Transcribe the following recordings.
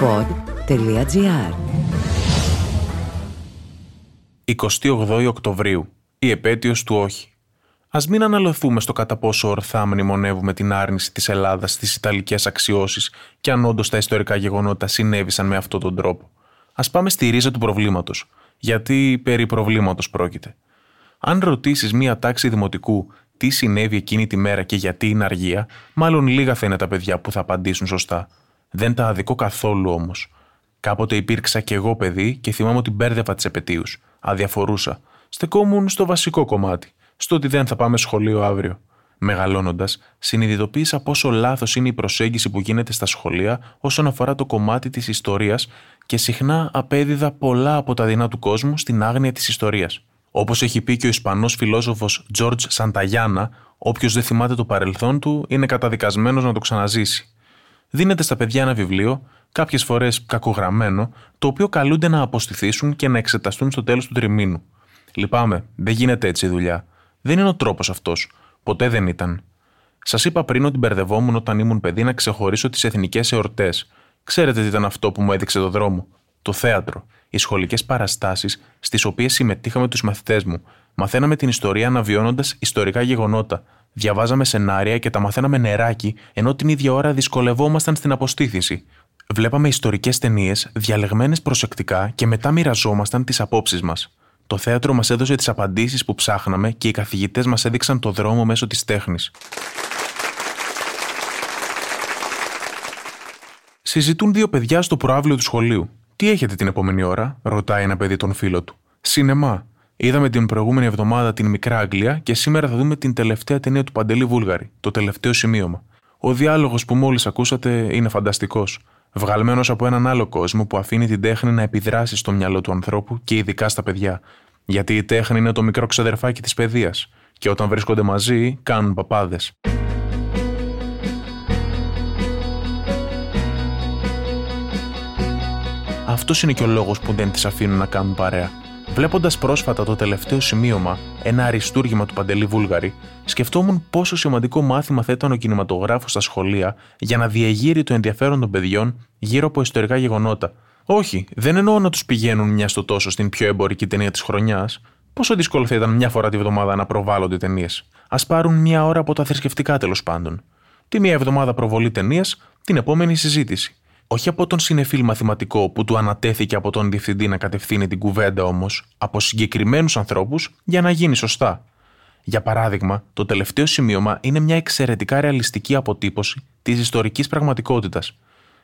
pod.gr 28 Οκτωβρίου. Η επέτειος του όχι. Α μην αναλωθούμε στο κατά πόσο ορθά μνημονεύουμε την άρνηση της Ελλάδας στις Ιταλικές αξιώσεις και αν όντως τα ιστορικά γεγονότα συνέβησαν με αυτόν τον τρόπο. Α πάμε στη ρίζα του προβλήματος. Γιατί περί προβλήματος πρόκειται. Αν ρωτήσεις μία τάξη δημοτικού τι συνέβη εκείνη τη μέρα και γιατί είναι αργία, μάλλον λίγα θα είναι τα παιδιά που θα απαντήσουν σωστά. Δεν τα αδικό καθόλου όμως. Κάποτε υπήρξα κι εγώ παιδί και θυμάμαι ότι μπέρδευα τις επαιτίους. Αδιαφορούσα. Στεκόμουν στο βασικό κομμάτι. Στο ότι δεν θα πάμε σχολείο αύριο. Μεγαλώνοντας, συνειδητοποίησα πόσο λάθος είναι η προσέγγιση που γίνεται στα σχολεία όσον αφορά το κομμάτι της ιστορίας και συχνά απέδιδα πολλά από τα δεινά του κόσμου στην άγνοια της ιστορίας. Όπως έχει πει και ο Ισπανός φιλόσοφος George Σανταγιάννα, όποιος δεν θυμάται το παρελθόν του είναι καταδικασμένος να το ξαναζήσει. Δίνεται στα παιδιά ένα βιβλίο, κάποιες φορές κακογραμμένο, το οποίο καλούνται να αποστηθήσουν και να εξεταστούν στο τέλος του τριμήνου. Λυπάμαι, δεν γίνεται έτσι η δουλειά. Δεν είναι ο τρόπος αυτός. Ποτέ δεν ήταν. Σας είπα πριν ότι μπερδευόμουν όταν ήμουν παιδί να ξεχωρίσω τις εθνικές εορτές. Ξέρετε τι ήταν αυτό που μου έδειξε το δρόμο; Το θέατρο. Οι σχολικές παραστάσεις στις οποίες συμμετείχαμε τους μαθητές μου. Μαθαίναμε την ιστορία αναβιώνοντας ιστορικά γεγονότα. Διαβάζαμε σενάρια και τα μαθαίναμε νεράκι, ενώ την ίδια ώρα δυσκολευόμασταν στην αποστήθηση. Βλέπαμε ιστορικές ταινίες, διαλεγμένες προσεκτικά και μετά μοιραζόμασταν τις απόψεις μας. Το θέατρο μας έδωσε τις απαντήσεις που ψάχναμε και οι καθηγητές μας έδειξαν το δρόμο μέσω της τέχνης. Συζητούν δύο παιδιά στο προάβλιο του σχολείου. Τι έχετε την επόμενη ώρα, ρωτάει ένα παιδί τον φίλο του. Σινεμά. Είδαμε την προηγούμενη εβδομάδα την Μικρά Αγγλία και σήμερα θα δούμε την τελευταία ταινία του Παντελή Βούλγαρη, το τελευταίο σημείωμα. Ο διάλογος που μόλις ακούσατε είναι φανταστικός. Βγαλμένος από έναν άλλο κόσμο που αφήνει την τέχνη να επιδράσει στο μυαλό του ανθρώπου και ειδικά στα παιδιά. Γιατί η τέχνη είναι το μικρό ξαδερφάκι της παιδείας. Και όταν βρίσκονται μαζί, κάνουν παπάδες. Αυτός είναι και ο λόγος που δεν τις αφήνουν να κάνουν παρέα. Βλέποντας πρόσφατα το τελευταίο σημείωμα, ένα αριστούργημα του Παντελή Βούλγαρη, σκεφτόμουν πόσο σημαντικό μάθημα θα ήταν ο κινηματογράφος στα σχολεία για να διεγείρει το ενδιαφέρον των παιδιών γύρω από ιστορικά γεγονότα. Όχι, δεν εννοώ να τους πηγαίνουν μια στο τόσο στην πιο εμπορική ταινία της χρονιάς. Πόσο δύσκολο θα ήταν μια φορά τη βδομάδα να προβάλλονται ταινίες. Α πάρουν μια ώρα από τα θρησκευτικά τέλος πάντων. Τη μία εβδομάδα προβολή ταινίας, την επόμενη συζήτηση. Όχι από τον συνεφίλ μαθηματικό που του ανατέθηκε από τον διευθυντή να κατευθύνει την κουβέντα όμως, από συγκεκριμένους ανθρώπους για να γίνει σωστά. Για παράδειγμα, το τελευταίο σημείωμα είναι μια εξαιρετικά ρεαλιστική αποτύπωση της ιστορικής πραγματικότητας.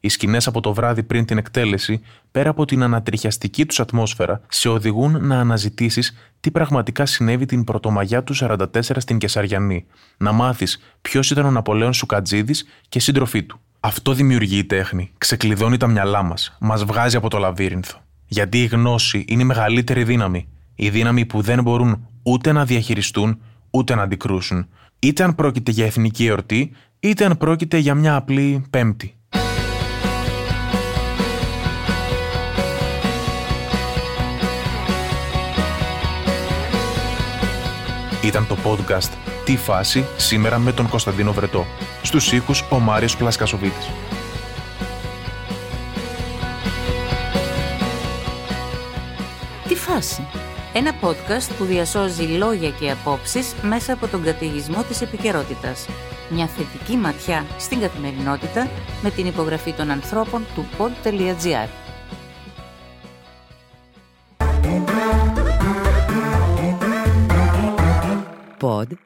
Οι σκηνές από το βράδυ πριν την εκτέλεση, πέρα από την ανατριχιαστική τους ατμόσφαιρα, σε οδηγούν να αναζητήσεις τι πραγματικά συνέβη την πρωτομαγιά του 44 στην Κεσαριανή. Να μάθεις ποιος ήταν ο Ναπολέον Σουκατζίδης και σύντροφή του. Αυτό δημιουργεί η τέχνη, ξεκλειδώνει τα μυαλά μας, μας βγάζει από το λαβύρινθο. Γιατί η γνώση είναι η μεγαλύτερη δύναμη. Η δύναμη που δεν μπορούν ούτε να διαχειριστούν, ούτε να αντικρούσουν. Είτε αν πρόκειται για εθνική εορτή, είτε αν πρόκειται για μια απλή Πέμπτη. Ήταν το podcast «Τι φάση» σήμερα με τον Κωνσταντίνο Βρετό. Στους ήχους ο Μάριος Πλασκασοβίτης. «Τι φάση» Ένα podcast που διασώζει λόγια και απόψεις μέσα από τον καταιγισμό της επικαιρότητας. Μια θετική ματιά στην καθημερινότητα με την υπογραφή των ανθρώπων του pod.gr. pod.gr.